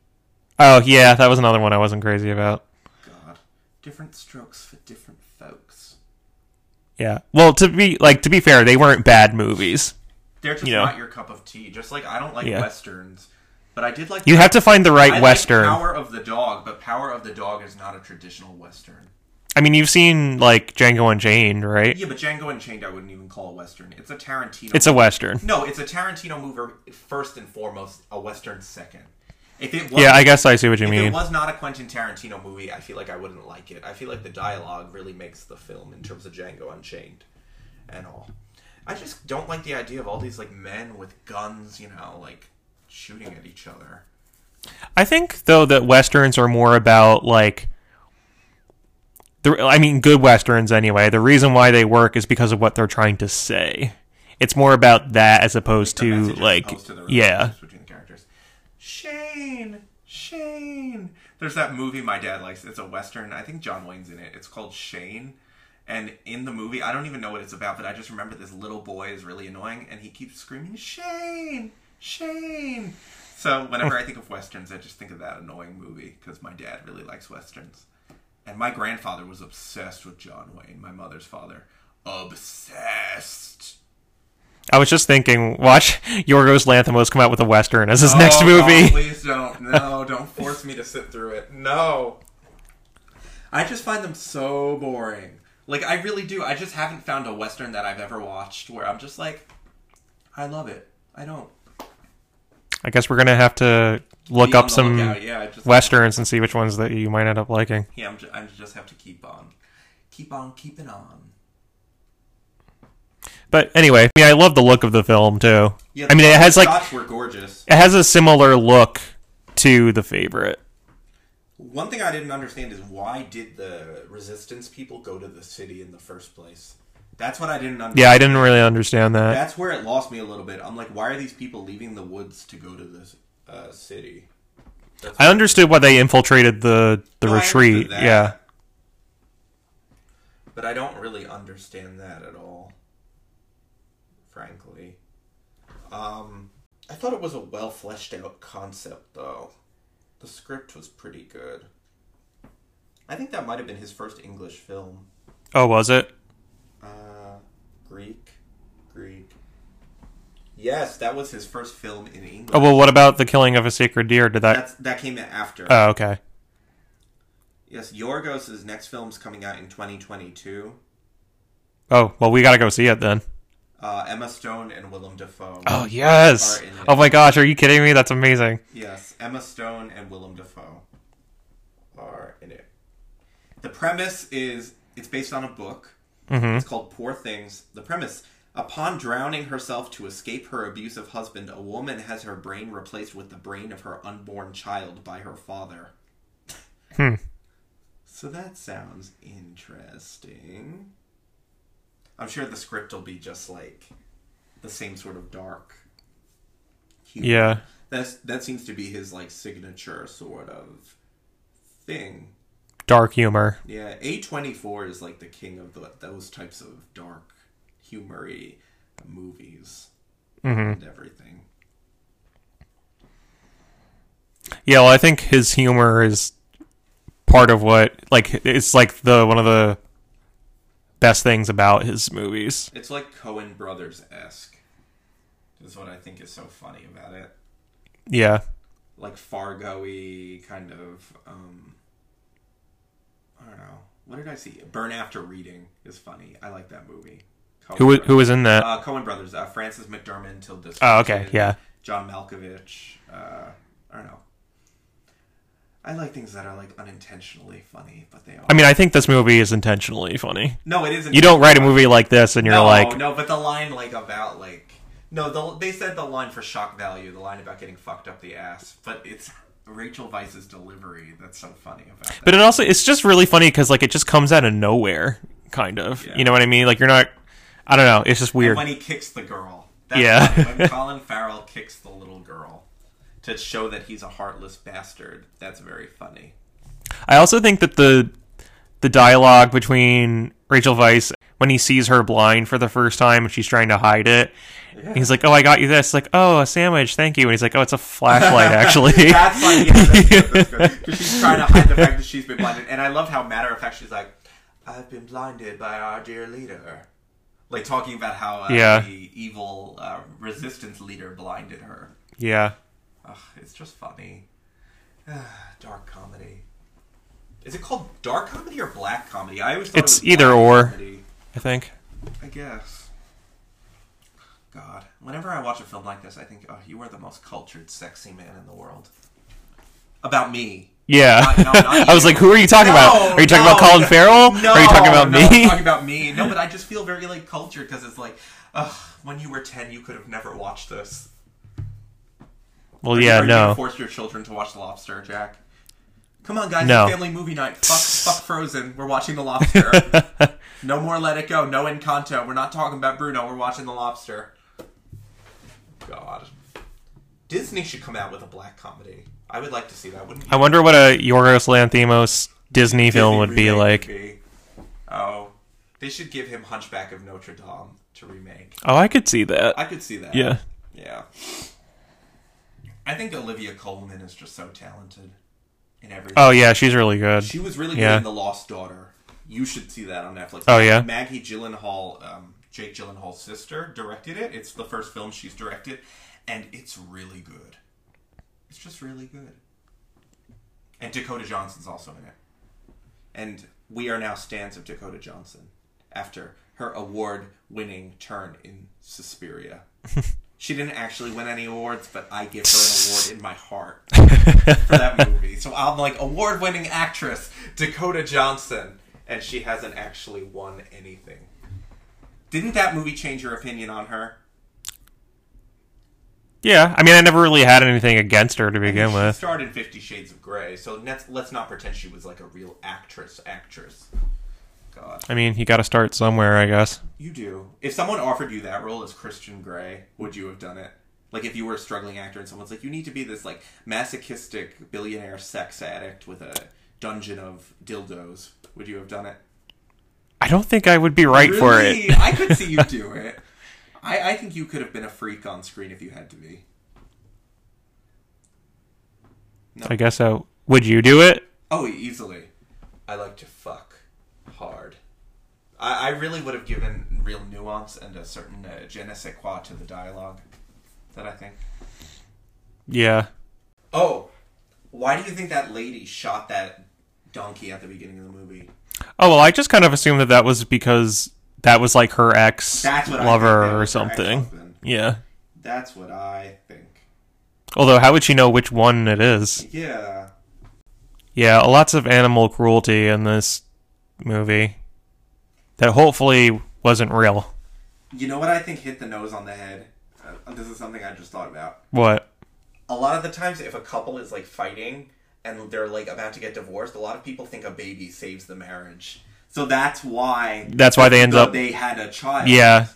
Oh yeah, that was another one I wasn't crazy about. God, different strokes for different folks. Yeah. Well, to be like to be fair, they weren't bad movies. They're just You know. not your cup of tea. Just like I don't like Yeah. westerns, but I did like. You have to find the right I western. Like Power of the Dog, but Power of the Dog is not a traditional western. I mean, you've seen like Django Unchained, right? Yeah, but Django Unchained I wouldn't even call a western. It's a Tarantino. It's a western. no, it's a Tarantino movie first and foremost, a western second. If it was, Yeah, I guess I see what you if mean. it was not a Quentin Tarantino movie, I feel like I wouldn't like it. I feel like the dialogue really makes the film in terms of Django Unchained and all. I just don't like the idea of all these like men with guns, you know, like shooting at each other. I think though that westerns are more about like the I mean good westerns anyway. The reason why they work is because of what they're trying to say. It's more about that as opposed The to like opposed to yeah. relationships between the characters. Shane, Shane. There's that movie my dad likes. It's a western. I think John Wayne's in it. It's called Shane. And in the movie, I don't even know what it's about, but I just remember this little boy is really annoying, and he keeps screaming Shane, Shane. So whenever I think of westerns, I just think of that annoying movie because my dad really likes westerns, and my grandfather was obsessed with John Wayne. My mother's father, obsessed. I was just thinking, watch [laughs] Yorgos Lanthimos come out with a western as his next movie. God, please [laughs] don't. No, don't force me to sit through it. No. I just find them so boring. Like I really do. I just haven't found a western that I've ever watched where I'm just like, I love it. I don't. I guess we're gonna have to look up some. Yeah, westerns and see which ones that you might end up liking. Yeah, I'm just, I just have to keep on, keep on keeping on. But anyway, I mean, I love the look of the film too. Yeah, I mean, it has like shots were gorgeous. it has a similar look to the favorite. One thing I didn't understand is why did the resistance people go to the city in the first place? That's what I didn't understand. Yeah, I didn't really understand that. That's where it lost me a little bit. I'm like, why are these people leaving the woods to go to this uh, city? That's I understood why they infiltrated the the No, retreat. Yeah. But I don't really understand that at all, frankly. Um, I thought it was a well fleshed out concept, though. The script was pretty good. I think that might have been his first English film. Oh, was it? Uh, Greek, Greek. Yes, that was his first film in English. Oh well, what about the killing of a sacred deer? Did that? That's, that came after. Oh, okay. yes, Yorgos' next film's coming out in 2022. Oh well, we gotta go see it then. Uh, Emma Stone and Willem Dafoe. Oh yes. Oh my gosh, are you kidding me? That's amazing. Yes, Emma Stone and Willem Dafoe are in it. The premise is it's based on a book. Mm-hmm. It's called Poor Things. The premise Upon drowning herself to escape her abusive husband, a woman has her brain replaced with the brain of her unborn child by her father. Hmm. [laughs] So that sounds interesting. I'm sure the script will be just like the same sort of dark. humor. Yeah. That's that seems to be his like signature sort of thing. Dark humor. Yeah, A twenty four is like the king of the, those types of dark, humory movies mm-hmm. and everything. Yeah. Well, I think his humor is part of what like it's like the one of the best things about his movies. It's like Coen Brothers esque. Is what I think is so funny about it. Yeah. Like Fargo-y kind of. Um, I don't know. What did I see? Burn After Reading is funny. I like that movie. Coen Who wa- Brothers. who was in that? Uh, Coen Brothers. Uh, Frances McDormand, Tilda. Oh, okay. Yeah. John Malkovich. Uh, I don't know. I like things that are like unintentionally funny, but they are. I mean, I think this movie is intentionally funny. no, it isn't. You don't write a movie like this and you're no, like, no, but the line like about like no, the, they said the line for shock value, the line about getting fucked up the ass, but it's Rachel Weisz's delivery that's so funny about that. but it also it's just really funny because like it just comes out of nowhere, kind of. Yeah. You know what I mean? Like you're not. I don't know. It's just And weird. when he kicks the girl, that's Yeah. funny. when Colin Farrell kicks the little girl to show that he's a heartless bastard, that's very funny. I also think that the the dialogue between Rachel Weisz when he sees her blind for the first time and she's trying to hide it. He's like, "Oh, I got you this." Like, "Oh, a sandwich, thank you." And he's like, "Oh, it's a flashlight, [laughs] actually." That's funny. Yeah, that's good. That's good. She's trying to hide the fact that she's been blinded, and I love how matter of fact she's like, "I've been blinded by our dear leader," like talking about how uh, Yeah. the evil uh, resistance leader blinded her. yeah. Ugh, it's just funny. [sighs] Dark comedy. Is it called dark comedy or black comedy? I always thought It's it was either or. comedy. I think. I guess. God, whenever I watch a film like this, I think, oh, you are the most cultured, sexy man in the world. About me. Yeah. Not- no, not [laughs] I was like, who are you talking about? Are you talking no, about Colin no, Farrell? No, are you talking about no, I'm me? talking about me. No, [laughs] but I just feel very like cultured because it's like, ugh, when you were ten, you could have never watched this. Well, Are yeah, you no. force your children to watch The Lobster, Jack. Come on, guys, No. it's family movie night. Fuck, fuck Frozen. We're watching The Lobster. [laughs] no more Let It Go. No Encanto. We're not talking about Bruno. We're watching The Lobster. God, Disney should come out with a black comedy. I would like to see that. Wouldn't you? I wonder what a Yorgos Lanthimos Disney film Disney would be like. be. Oh, they should give him Hunchback of Notre Dame to remake. Oh, I could see that. I could see that. Yeah. Yeah. I think Olivia Colman is just so talented in everything. Oh, yeah, she's really good. She was really good Yeah. in The Lost Daughter. You should see that on Netflix. Oh, yeah? Maggie Gyllenhaal, um, Jake Gyllenhaal's sister, directed it. It's the first film she's directed, and it's really good. It's just really good. And Dakota Johnson's also in it. And we are now stands of Dakota Johnson after her award-winning turn in Suspiria. [laughs] she didn't actually win any awards, but I give her an [laughs] award in my heart for that movie. So I'm like award winning actress Dakota Johnson, and she hasn't actually won anything. Didn't that movie change your opinion on her? Yeah, I mean, I never really had anything against her to begin with. starred in Fifty Shades of Grey, so let's let's not pretend she was like a real actress. Actress. God, I mean, you got to start somewhere, I guess. you do. If someone offered you that role as Christian Grey, would you have done it? Like if you were a struggling actor and someone's like, you need to be this like masochistic billionaire sex addict with a dungeon of dildos, would you have done it? I don't think I would be right for it. I could see you [laughs] do it. I, I think you could have been a freak on screen if you had to be. I guess so. Would you do it? Oh, easily. I like to fuck hard. I, I really would have given real nuance and a certain uh, je ne sais quoi to the dialogue. That I think. Yeah. Oh, why do you think that lady shot that donkey at the beginning of the movie? Oh well, I just kind of assumed that that was because that was like her ex That's what I lover or something. Yeah. That's what I think. Although, how would she know which one it is? Yeah. Yeah, lots of animal cruelty in this movie that hopefully wasn't real. You know what I think hit the nose on the head? Uh, this is something I just thought about. What? a lot of the times if a couple is like fighting and they're like about to get divorced a lot of people think a baby saves the marriage so that's why That's why they end up. they had a child Yeah.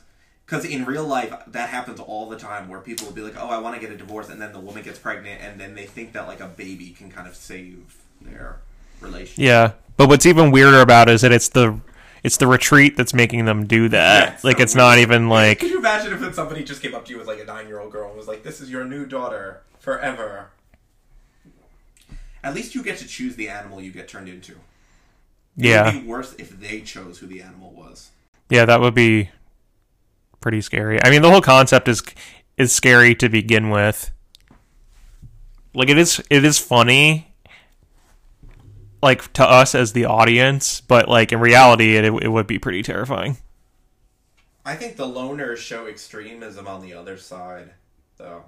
because in real life that happens all the time where people will be like oh i want to get a divorce and then the woman gets pregnant and then they think that like a baby can kind of save their relationship Yeah. But what's even weirder about it is that it's the it's the retreat that's making them do that. Yeah, it's like so it's not even like could you imagine if somebody just came up to you with like a nine-year-old girl and was like this is your new daughter forever at least you get to choose the animal you get turned into yeah. It would be worse if they chose who the animal was. Yeah, that would be pretty scary. I mean, the whole concept is is scary to begin with. Like it is it is funny like to us as the audience, but like in reality it it would be pretty terrifying. I think the loners show extremism on the other side, though.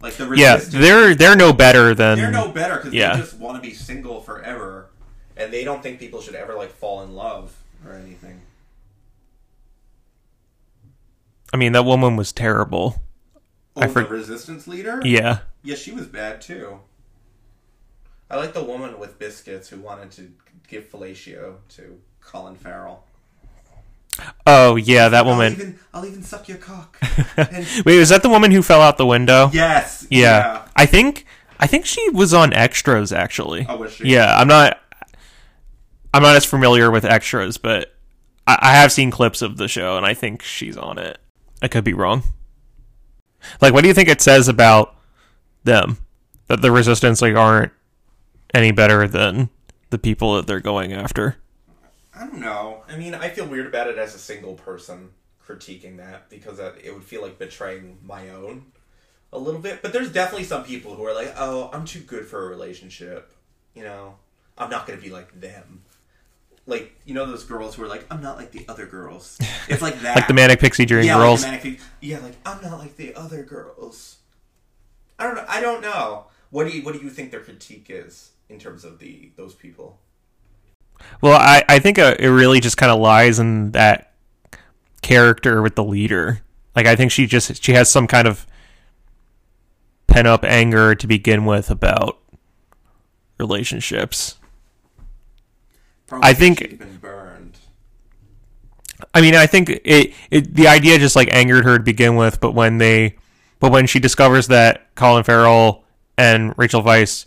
Like the Yeah, they're they're no better than they're no better because yeah. they just want to be single forever, and they don't think people should ever like fall in love or anything. I mean, that woman was terrible. Oh, I for- the resistance leader. Yeah. Yeah, she was bad too. I like the woman with biscuits who wanted to give fellatio to Colin Farrell. Oh, yeah, that I'll woman. even, I'll even suck your cock. [laughs] And- Wait, was that the woman who fell out the window? yes. Yeah. I think I think she was on extras actually. Oh, was she? Yeah, I'm not I'm not as familiar with extras, but I, I have seen clips of the show and I think she's on it. I could be wrong. Like what do you think it says about them? That the resistance like aren't any better than the people that they're going after. I don't know. I mean, I feel weird about it as a single person critiquing that because it would feel like betraying my own a little bit. But there's definitely some people who are like, "Oh, I'm too good for a relationship." You know, I'm not gonna be like them. Like you know those girls who are like, I'm not like the other girls. [laughs] It's like that. Like the Manic Pixie Dream yeah, girls. Like manic, yeah, like I'm not like the other girls. I don't know. I don't know. What do you What do you think their critique is in terms of the those people? Well, I, I think uh, it really just kind of lies in that character with the leader. Like, I think she just she has some kind of pent up anger to begin with about relationships. Probably I think-. I mean, I think it, it the idea just like angered her to begin with, but when they, but when she discovers that Colin Farrell and Rachel Weisz,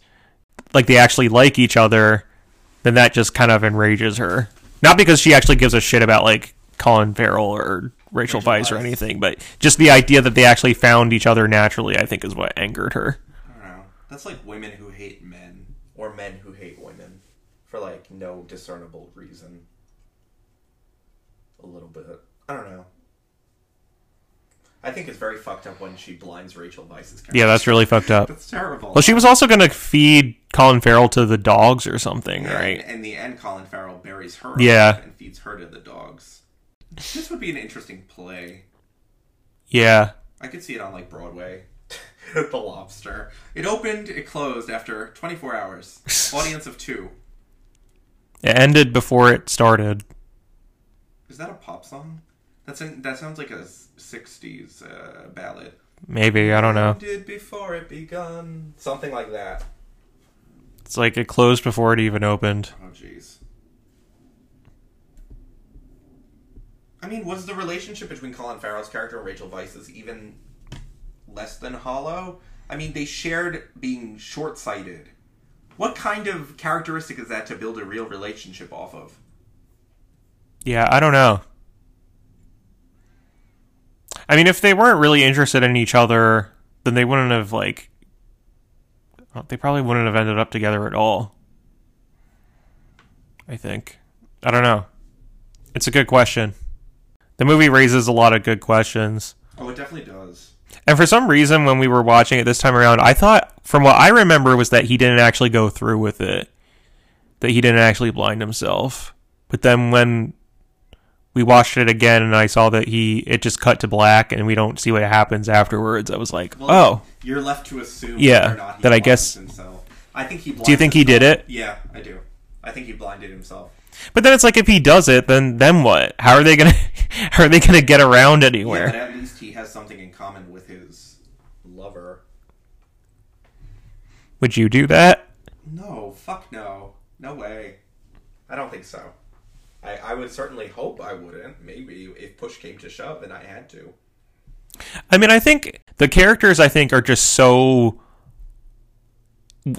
like they actually like each other, then that just kind of enrages her. Not because she actually gives a shit about like Colin Farrell or Rachel, Rachel Weisz or anything, but just the idea that they actually found each other naturally, I think, is what angered her. I don't know. That's like women who hate men or men who hate women for like no discernible reason. A little bit. I don't know. I think it's very fucked up when she blinds Rachel Weisz's character. Yeah, that's really fucked up. that's terrible. Well, she was also going to feed Colin Farrell to the dogs or something, Yeah, right? And in the end, Colin Farrell buries her Yeah. and feeds her to the dogs. This would be an interesting play. Yeah. I could see it on like Broadway. [laughs] the Lobster. It opened, it closed after 24 hours. [laughs] Audience of two. It ended before it started. Is that a pop song? That's an, that sounds like a 60s uh, ballad. Maybe, I don't know. Did before it begun. Something like that. It's like it closed before it even opened. Oh, jeez. I mean, was the relationship between Colin Farrell's character and Rachel Weisz's even less than hollow? I mean, they shared being short sighted. What kind of characteristic is that to build a real relationship off of? Yeah, I don't know. I mean, if they weren't really interested in each other, then they wouldn't have like. They probably wouldn't have ended up together at all. I think. I don't know. It's a good question. The movie raises a lot of good questions. Oh, it definitely does. And for some reason, when we were watching it this time around, I thought, from what I remember, was that he didn't actually go through with it. That he didn't actually blind himself. But then when we watched it again and I saw that he, it just cut to black and we don't see what happens afterwards, I was like, Well, oh. You're left to assume Yeah, or not he that I guess- himself. I think he. Do you think he did it? Yeah, I do. I think he blinded himself. But then it's like, if he does it, then then what? How are they gonna, [laughs] how are they gonna get around anywhere? Yeah, at least he has something in common with his lover. Would you do that? No, fuck no. No way. I don't think so. I, I would certainly hope I wouldn't. Maybe if push came to shove and I had to. I mean, I think the characters I think are just so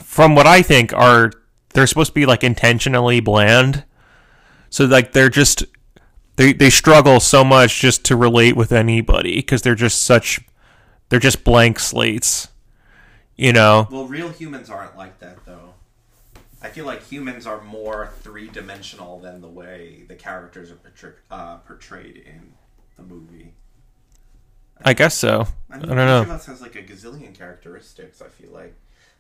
from what I think are they're supposed to be like intentionally bland. So like they're just they they struggle so much just to relate with anybody because they're just such they're just blank slates. You know. Well, real humans aren't like that, though. I feel like humans are more three dimensional than the way the characters are portray- uh, portrayed in the movie. I guess so. I, I, don't know. each of us has like a gazillion characteristics. I feel like,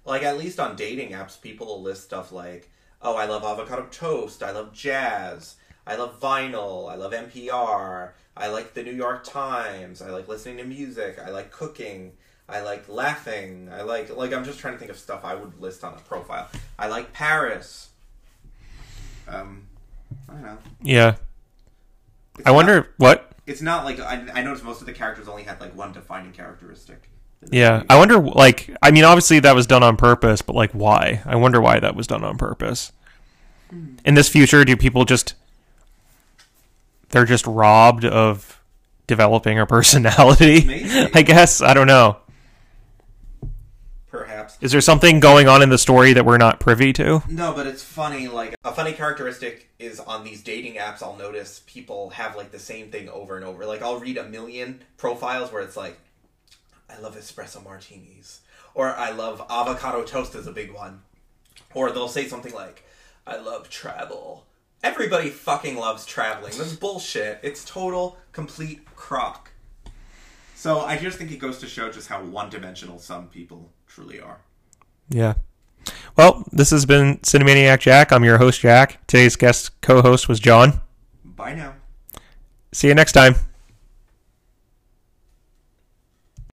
like at least on dating apps, people will list stuff like, "Oh, I love avocado toast. I love jazz. I love vinyl. I love NPR. I like the New York Times. I like listening to music. I like cooking. I like laughing. I like like I'm just trying to think of stuff I would list on a profile. I like Paris. Um, I don't know. Yeah. It's I not- wonder what. It's not like I, I noticed most of the characters only had like one defining characteristic. Yeah. I wonder like I mean obviously that was done on purpose, but like why? I wonder why that was done on purpose. In this future, do people just they're just robbed of developing a [laughs] personality? I guess I don't know. Is there something going on in the story that we're not privy to? No, but it's funny. Like a funny characteristic is on these dating apps. I'll notice people have like the same thing over and over. Like I'll read a million profiles where it's like, "I love espresso martinis," or "I love avocado toast" is a big one, or they'll say something like, "I love travel." Everybody fucking loves traveling. This is bullshit. It's total, complete crock. So I just think it goes to show just how one-dimensional some people truly are. Yeah. Well, this has been Cinemaniac Jack. I'm your host, Jack. Today's guest co host was John. Bye now. See you next time.